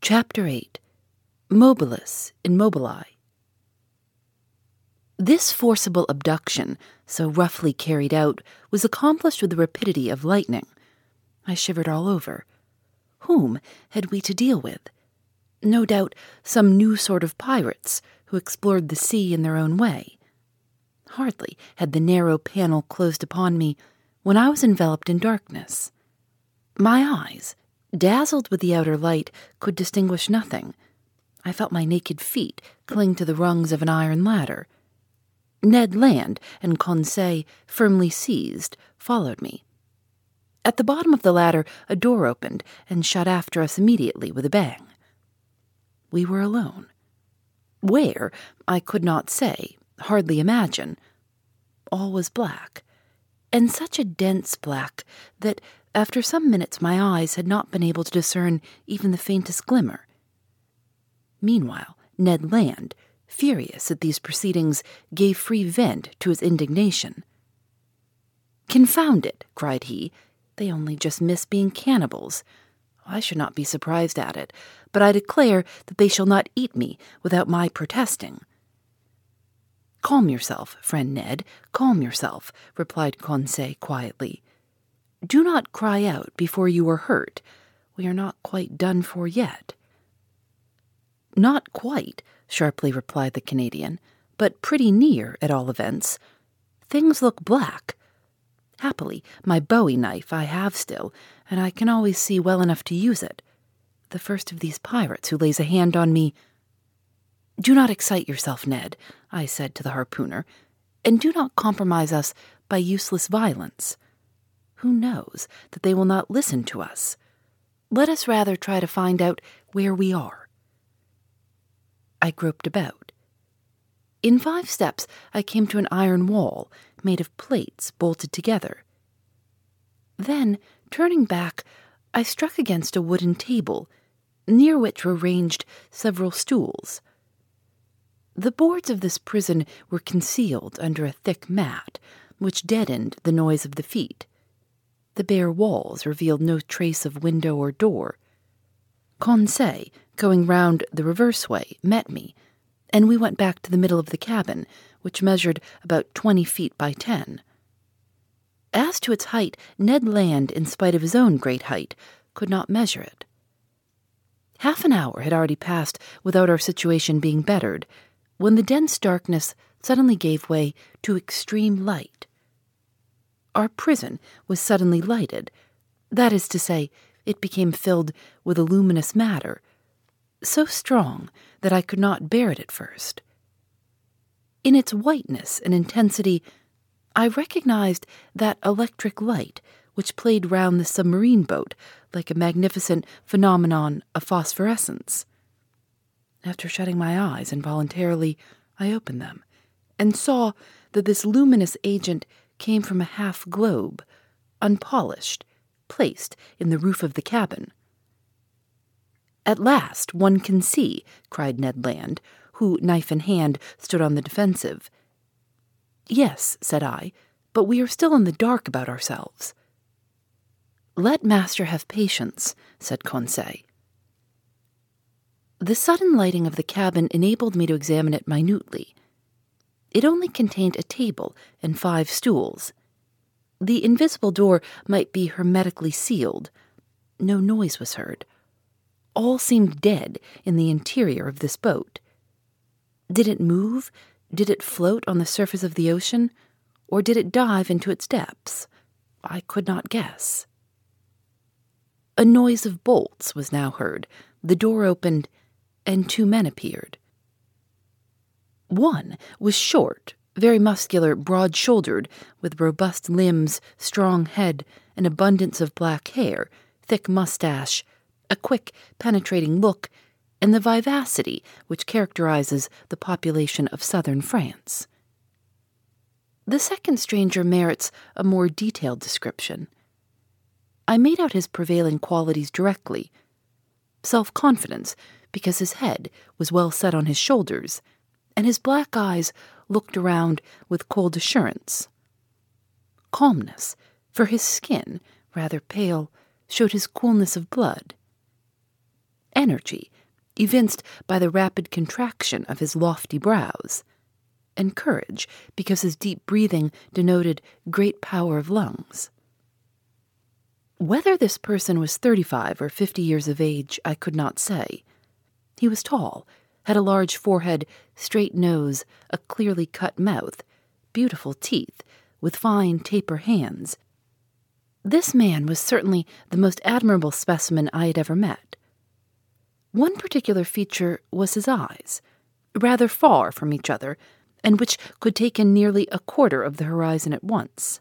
Chapter 8 Mobilis in Mobili. This forcible abduction, so roughly carried out, was accomplished with the rapidity of lightning. I shivered all over. Whom had we to deal with? No doubt some new sort of pirates who explored the sea in their own way. Hardly had the narrow panel closed upon me when I was enveloped in darkness. My eyes, Dazzled with the outer light, could distinguish nothing. I felt my naked feet cling to the rungs of an iron ladder. Ned Land and Conseil, firmly seized, followed me. At the bottom of the ladder, a door opened and shut after us immediately with a bang. We were alone. Where, I could not say, hardly imagine. All was black, and such a dense black that after some minutes, my eyes had not been able to discern even the faintest glimmer. Meanwhile, Ned Land, furious at these proceedings, gave free vent to his indignation. Confound it, cried he, they only just miss being cannibals. I should not be surprised at it, but I declare that they shall not eat me without my protesting. Calm yourself, friend Ned, calm yourself, replied Conseil quietly. Do not cry out before you are hurt. We are not quite done for yet. Not quite, sharply replied the Canadian, but pretty near, at all events. Things look black. Happily, my bowie knife I have still, and I can always see well enough to use it. The first of these pirates who lays a hand on me. Do not excite yourself, Ned, I said to the harpooner, and do not compromise us by useless violence. Who knows that they will not listen to us? Let us rather try to find out where we are. I groped about. In five steps, I came to an iron wall made of plates bolted together. Then, turning back, I struck against a wooden table, near which were ranged several stools. The boards of this prison were concealed under a thick mat, which deadened the noise of the feet. The bare walls revealed no trace of window or door. Conseil, going round the reverse way, met me, and we went back to the middle of the cabin, which measured about twenty feet by ten. As to its height, Ned Land, in spite of his own great height, could not measure it. Half an hour had already passed without our situation being bettered, when the dense darkness suddenly gave way to extreme light our prison was suddenly lighted. That is to say, it became filled with a luminous matter, so strong that I could not bear it at first. In its whiteness and intensity, I recognized that electric light which played round the submarine boat like a magnificent phenomenon of phosphorescence. After shutting my eyes involuntarily, I opened them and saw that this luminous agent came from a half globe, unpolished, placed in the roof of the cabin. At last one can see, cried Ned Land, who, knife in hand, stood on the defensive. Yes, said I, but we are still in the dark about ourselves. Let master have patience, said Conseil. The sudden lighting of the cabin enabled me to examine it minutely. It only contained a table and five stools. The invisible door might be hermetically sealed. No noise was heard. All seemed dead in the interior of this boat. Did it move? Did it float on the surface of the ocean? Or did it dive into its depths? I could not guess. A noise of bolts was now heard, the door opened, and two men appeared. One was short, very muscular, broad shouldered, with robust limbs, strong head, an abundance of black hair, thick mustache, a quick, penetrating look, and the vivacity which characterizes the population of southern France. The second stranger merits a more detailed description. I made out his prevailing qualities directly self confidence, because his head was well set on his shoulders, and his black eyes looked around with cold assurance. Calmness, for his skin, rather pale, showed his coolness of blood. Energy, evinced by the rapid contraction of his lofty brows, and courage, because his deep breathing denoted great power of lungs. Whether this person was thirty five or fifty years of age, I could not say. He was tall, had a large forehead, straight nose, a clearly cut mouth, beautiful teeth, with fine taper hands. This man was certainly the most admirable specimen I had ever met. One particular feature was his eyes, rather far from each other, and which could take in nearly a quarter of the horizon at once.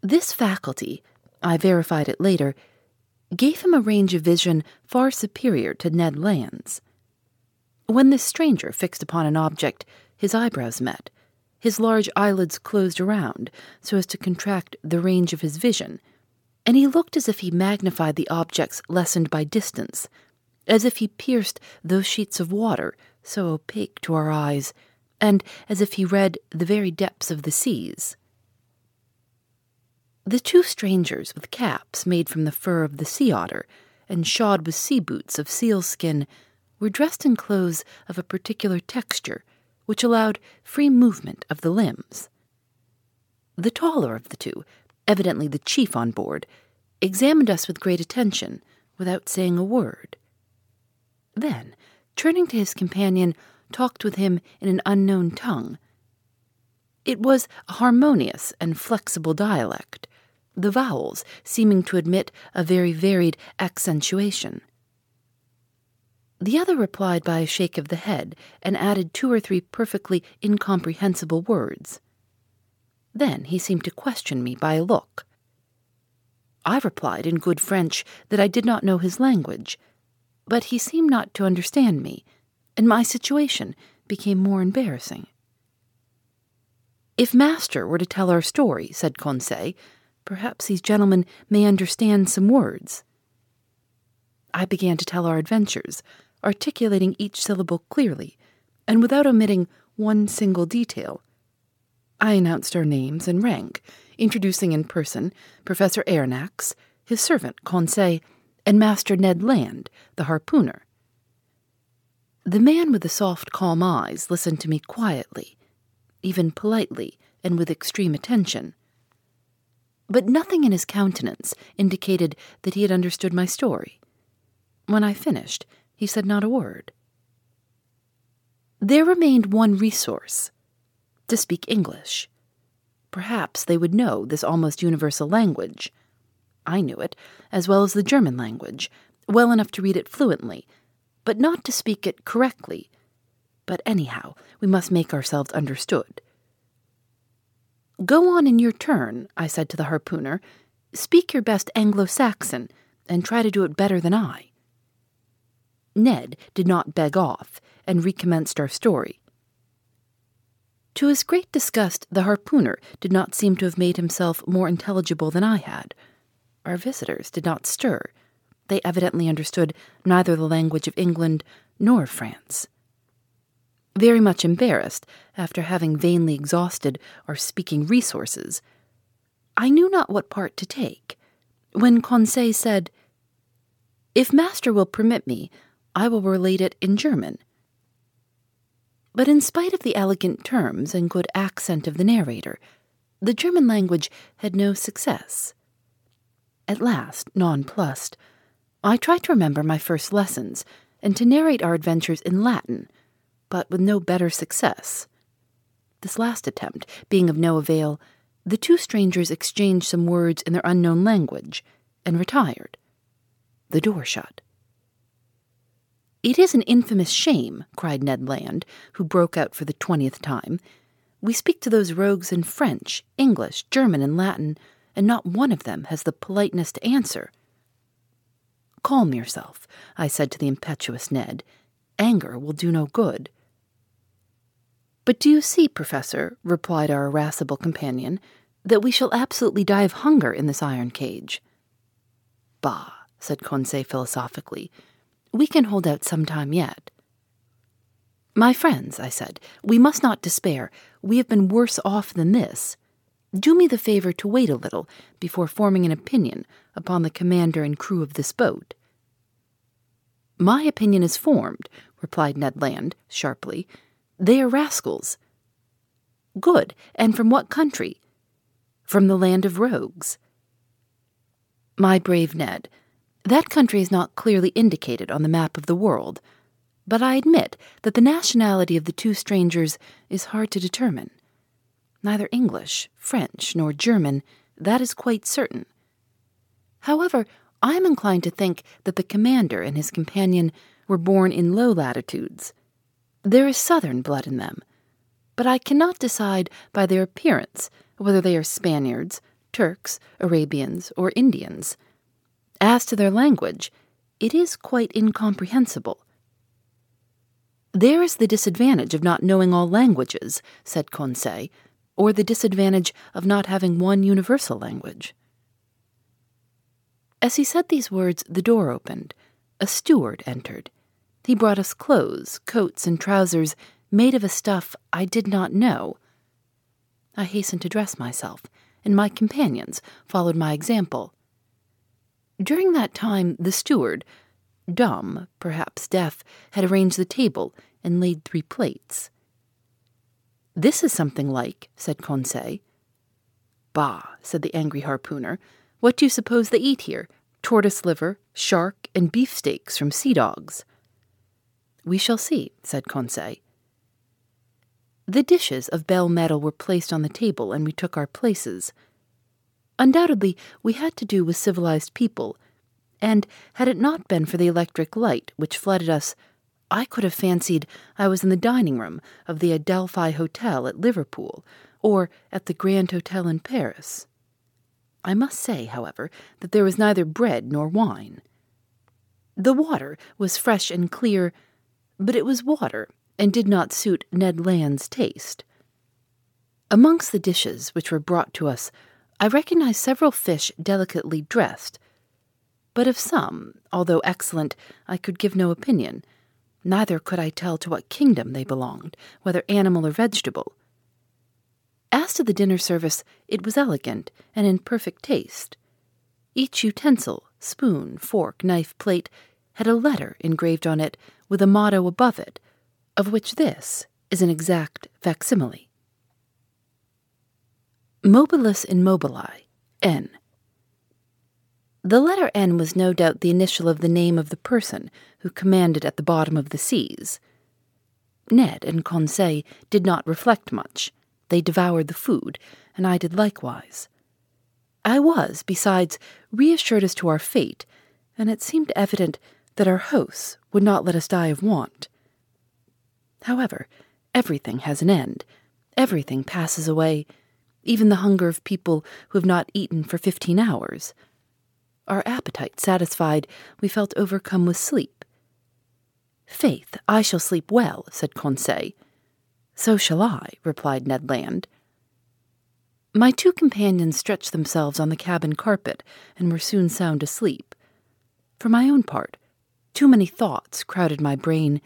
This faculty, I verified it later, gave him a range of vision far superior to Ned Land's. When this stranger fixed upon an object, his eyebrows met, his large eyelids closed around so as to contract the range of his vision, and he looked as if he magnified the objects lessened by distance, as if he pierced those sheets of water so opaque to our eyes, and as if he read the very depths of the seas. The two strangers with caps made from the fur of the sea otter and shod with sea boots of sealskin were dressed in clothes of a particular texture which allowed free movement of the limbs. The taller of the two, evidently the chief on board, examined us with great attention without saying a word. Then, turning to his companion, talked with him in an unknown tongue. It was a harmonious and flexible dialect the vowels seeming to admit a very varied accentuation. The other replied by a shake of the head and added two or three perfectly incomprehensible words. Then he seemed to question me by a look. I replied in good French that I did not know his language, but he seemed not to understand me, and my situation became more embarrassing. If master were to tell our story, said Conseil, Perhaps these gentlemen may understand some words. I began to tell our adventures, articulating each syllable clearly, and without omitting one single detail. I announced our names and rank, introducing in person Professor Aronnax, his servant Conseil, and Master Ned Land, the harpooner. The man with the soft, calm eyes listened to me quietly, even politely, and with extreme attention but nothing in his countenance indicated that he had understood my story. When I finished, he said not a word. There remained one resource to speak English. Perhaps they would know this almost universal language. I knew it, as well as the German language, well enough to read it fluently, but not to speak it correctly. But anyhow, we must make ourselves understood. Go on in your turn, I said to the harpooner. Speak your best Anglo Saxon, and try to do it better than I. Ned did not beg off, and recommenced our story. To his great disgust, the harpooner did not seem to have made himself more intelligible than I had. Our visitors did not stir. They evidently understood neither the language of England nor France. Very much embarrassed, after having vainly exhausted our speaking resources, I knew not what part to take, when Conseil said, If master will permit me, I will relate it in German. But in spite of the elegant terms and good accent of the narrator, the German language had no success. At last, nonplussed, I tried to remember my first lessons and to narrate our adventures in Latin but with no better success. This last attempt being of no avail, the two strangers exchanged some words in their unknown language, and retired. The door shut. It is an infamous shame, cried Ned Land, who broke out for the twentieth time. We speak to those rogues in French, English, German, and Latin, and not one of them has the politeness to answer. Calm yourself, I said to the impetuous Ned. Anger will do no good. But do you see, Professor, replied our irascible companion, that we shall absolutely die of hunger in this iron cage? Bah, said Conseil philosophically, we can hold out some time yet. My friends, I said, we must not despair. We have been worse off than this. Do me the favor to wait a little before forming an opinion upon the commander and crew of this boat. My opinion is formed, replied Ned Land sharply. They are rascals. Good, and from what country? From the land of rogues. My brave Ned, that country is not clearly indicated on the map of the world, but I admit that the nationality of the two strangers is hard to determine. Neither English, French, nor German, that is quite certain. However, I am inclined to think that the commander and his companion were born in low latitudes. There is southern blood in them, but I cannot decide by their appearance whether they are Spaniards, Turks, Arabians, or Indians. As to their language, it is quite incomprehensible. There is the disadvantage of not knowing all languages, said Conseil, or the disadvantage of not having one universal language. As he said these words, the door opened. A steward entered. He brought us clothes, coats, and trousers made of a stuff I did not know. I hastened to dress myself, and my companions followed my example. During that time, the steward, dumb, perhaps deaf, had arranged the table and laid three plates. This is something like, said Conseil. Bah, said the angry harpooner. What do you suppose they eat here? Tortoise liver, shark, and beefsteaks from sea dogs. We shall see, said Conseil. The dishes of bell metal were placed on the table, and we took our places. Undoubtedly, we had to do with civilized people, and had it not been for the electric light which flooded us, I could have fancied I was in the dining room of the Adelphi Hotel at Liverpool, or at the Grand Hotel in Paris. I must say, however, that there was neither bread nor wine. The water was fresh and clear, but it was water and did not suit Ned Land's taste. Amongst the dishes which were brought to us I recognized several fish delicately dressed, but of some, although excellent, I could give no opinion. Neither could I tell to what kingdom they belonged, whether animal or vegetable. As to the dinner service, it was elegant and in perfect taste. Each utensil, spoon, fork, knife, plate, had a letter engraved on it with a motto above it, of which this is an exact facsimile. Mobilis in mobili, N. The letter N was no doubt the initial of the name of the person who commanded at the bottom of the seas. Ned and Conseil did not reflect much. They devoured the food, and I did likewise. I was, besides, reassured as to our fate, and it seemed evident that our hosts would not let us die of want. However, everything has an end, everything passes away even the hunger of people who have not eaten for fifteen hours. Our appetite satisfied, we felt overcome with sleep. Faith, I shall sleep well, said Conseil. So shall I, replied Ned Land. My two companions stretched themselves on the cabin carpet and were soon sound asleep. For my own part, too many thoughts crowded my brain,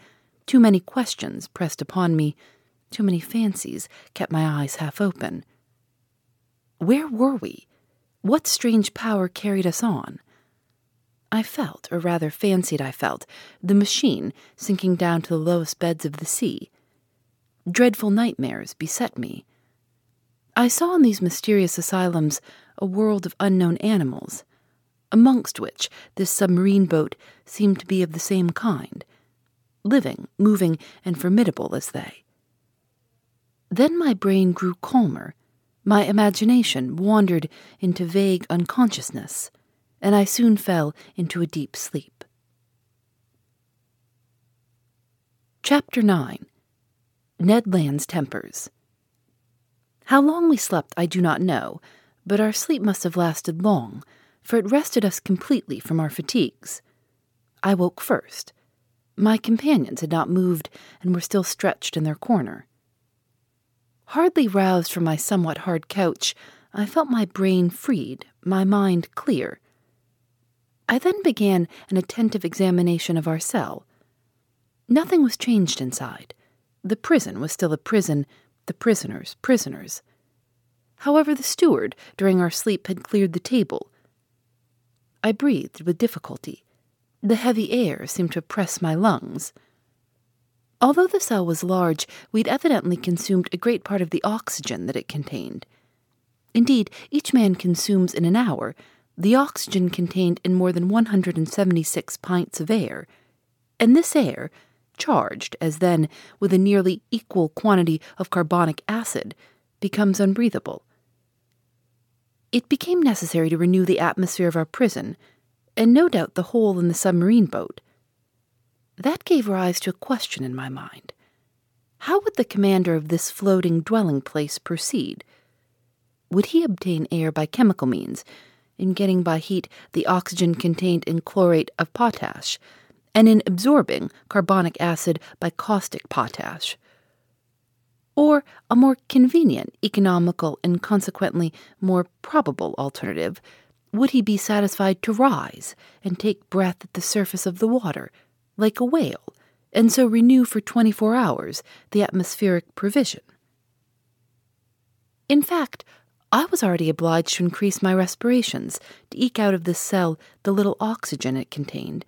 too many questions pressed upon me, too many fancies kept my eyes half open. Where were we? What strange power carried us on? I felt, or rather fancied I felt, the machine sinking down to the lowest beds of the sea. Dreadful nightmares beset me. I saw in these mysterious asylums a world of unknown animals, amongst which this submarine boat seemed to be of the same kind, living, moving, and formidable as they. Then my brain grew calmer my imagination wandered into vague unconsciousness, and I soon fell into a deep sleep. Chapter 9 Ned Land's Tempers. How long we slept, I do not know, but our sleep must have lasted long, for it rested us completely from our fatigues. I woke first. My companions had not moved and were still stretched in their corner. Hardly roused from my somewhat hard couch, I felt my brain freed, my mind clear. I then began an attentive examination of our cell. Nothing was changed inside. The prison was still a prison, the prisoners prisoners. However, the steward, during our sleep, had cleared the table. I breathed with difficulty. The heavy air seemed to press my lungs. Although the cell was large, we'd evidently consumed a great part of the oxygen that it contained. Indeed, each man consumes in an hour the oxygen contained in more than 176 pints of air, and this air, charged as then with a nearly equal quantity of carbonic acid, becomes unbreathable. It became necessary to renew the atmosphere of our prison, and no doubt the whole in the submarine boat that gave rise to a question in my mind. How would the commander of this floating dwelling place proceed? Would he obtain air by chemical means, in getting by heat the oxygen contained in chlorate of potash, and in absorbing carbonic acid by caustic potash? Or a more convenient, economical, and consequently more probable alternative, would he be satisfied to rise and take breath at the surface of the water like a whale, and so renew for 24 hours the atmospheric provision. In fact, I was already obliged to increase my respirations to eke out of this cell the little oxygen it contained,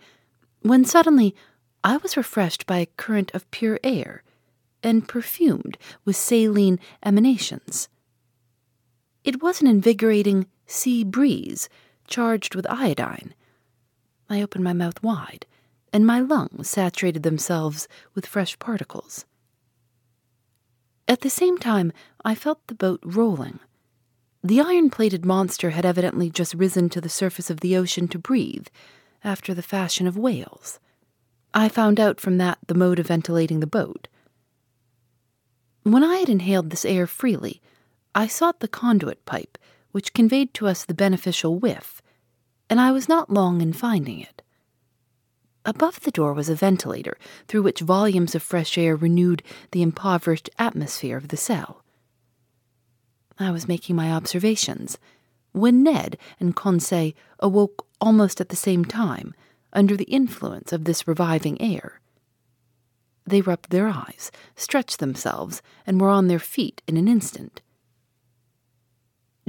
when suddenly I was refreshed by a current of pure air and perfumed with saline emanations. It was an invigorating sea breeze charged with iodine. I opened my mouth wide and my lungs saturated themselves with fresh particles. At the same time, I felt the boat rolling. The iron plated monster had evidently just risen to the surface of the ocean to breathe, after the fashion of whales. I found out from that the mode of ventilating the boat. When I had inhaled this air freely, I sought the conduit pipe, which conveyed to us the beneficial whiff, and I was not long in finding it. Above the door was a ventilator through which volumes of fresh air renewed the impoverished atmosphere of the cell. I was making my observations when Ned and Conseil awoke almost at the same time under the influence of this reviving air. They rubbed their eyes, stretched themselves, and were on their feet in an instant.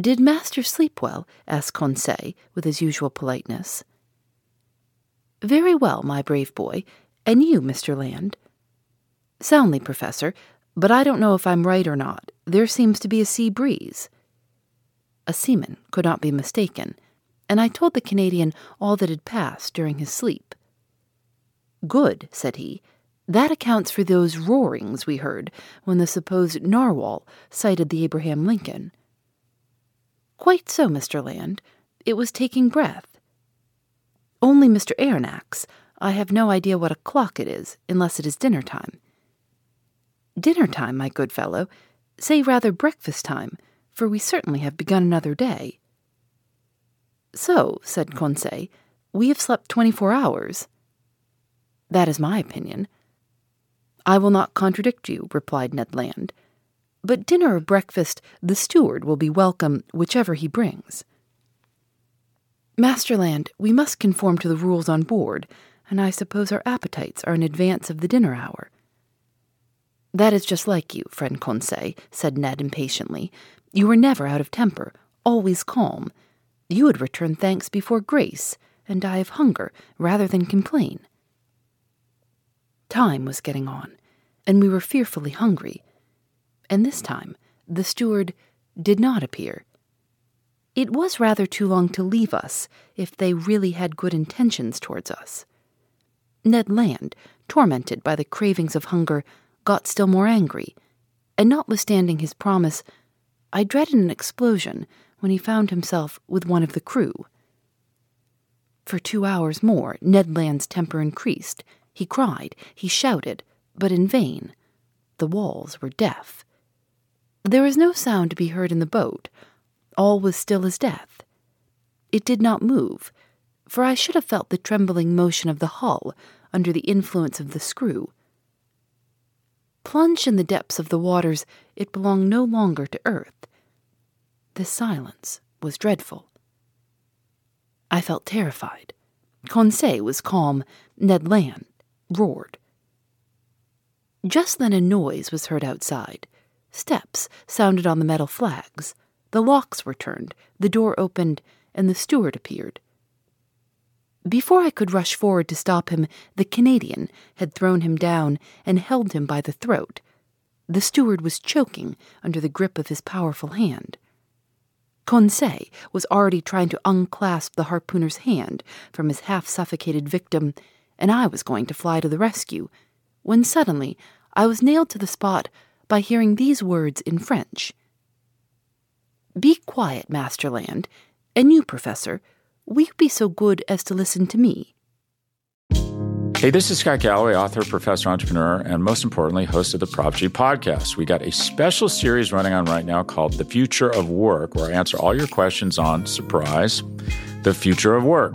Did master sleep well? asked Conseil with his usual politeness. Very well, my brave boy. And you, Mr. Land? Soundly, Professor, but I don't know if I'm right or not. There seems to be a sea breeze. A seaman could not be mistaken, and I told the Canadian all that had passed during his sleep. Good, said he. That accounts for those roarings we heard when the supposed narwhal sighted the Abraham Lincoln. Quite so, Mr. Land. It was taking breath. Only Mr. Aronnax. I have no idea what o'clock it is, unless it is dinner time. Dinner time, my good fellow. Say rather breakfast time, for we certainly have begun another day. So, said Conseil, we have slept twenty four hours. That is my opinion. I will not contradict you, replied Ned Land. But dinner or breakfast, the steward will be welcome whichever he brings. Master Land, we must conform to the rules on board, and I suppose our appetites are in advance of the dinner hour. That is just like you, friend Conseil, said Ned impatiently. You were never out of temper, always calm. You would return thanks before grace, and die of hunger rather than complain. Time was getting on, and we were fearfully hungry. And this time, the steward did not appear. It was rather too long to leave us if they really had good intentions towards us. Ned Land, tormented by the cravings of hunger, got still more angry, and notwithstanding his promise, I dreaded an explosion when he found himself with one of the crew. For two hours more, Ned Land's temper increased. He cried, he shouted, but in vain. The walls were deaf. There was no sound to be heard in the boat. All was still as death. It did not move, for I should have felt the trembling motion of the hull under the influence of the screw. Plunged in the depths of the waters, it belonged no longer to earth. The silence was dreadful. I felt terrified. Conseil was calm. Ned Land roared. Just then a noise was heard outside. Steps sounded on the metal flags. The locks were turned, the door opened, and the steward appeared. Before I could rush forward to stop him, the Canadian had thrown him down and held him by the throat. The steward was choking under the grip of his powerful hand. Conseil was already trying to unclasp the harpooner's hand from his half suffocated victim, and I was going to fly to the rescue, when suddenly I was nailed to the spot by hearing these words in French Be quiet, Master Land, and you, Professor, will you be so good as to listen to me? Hey, this is Scott Galloway, author, professor, entrepreneur, and most importantly, host of the Prop G podcast. We got a special series running on right now called The Future of Work, where I answer all your questions on surprise, the future of work.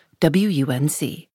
WUNC.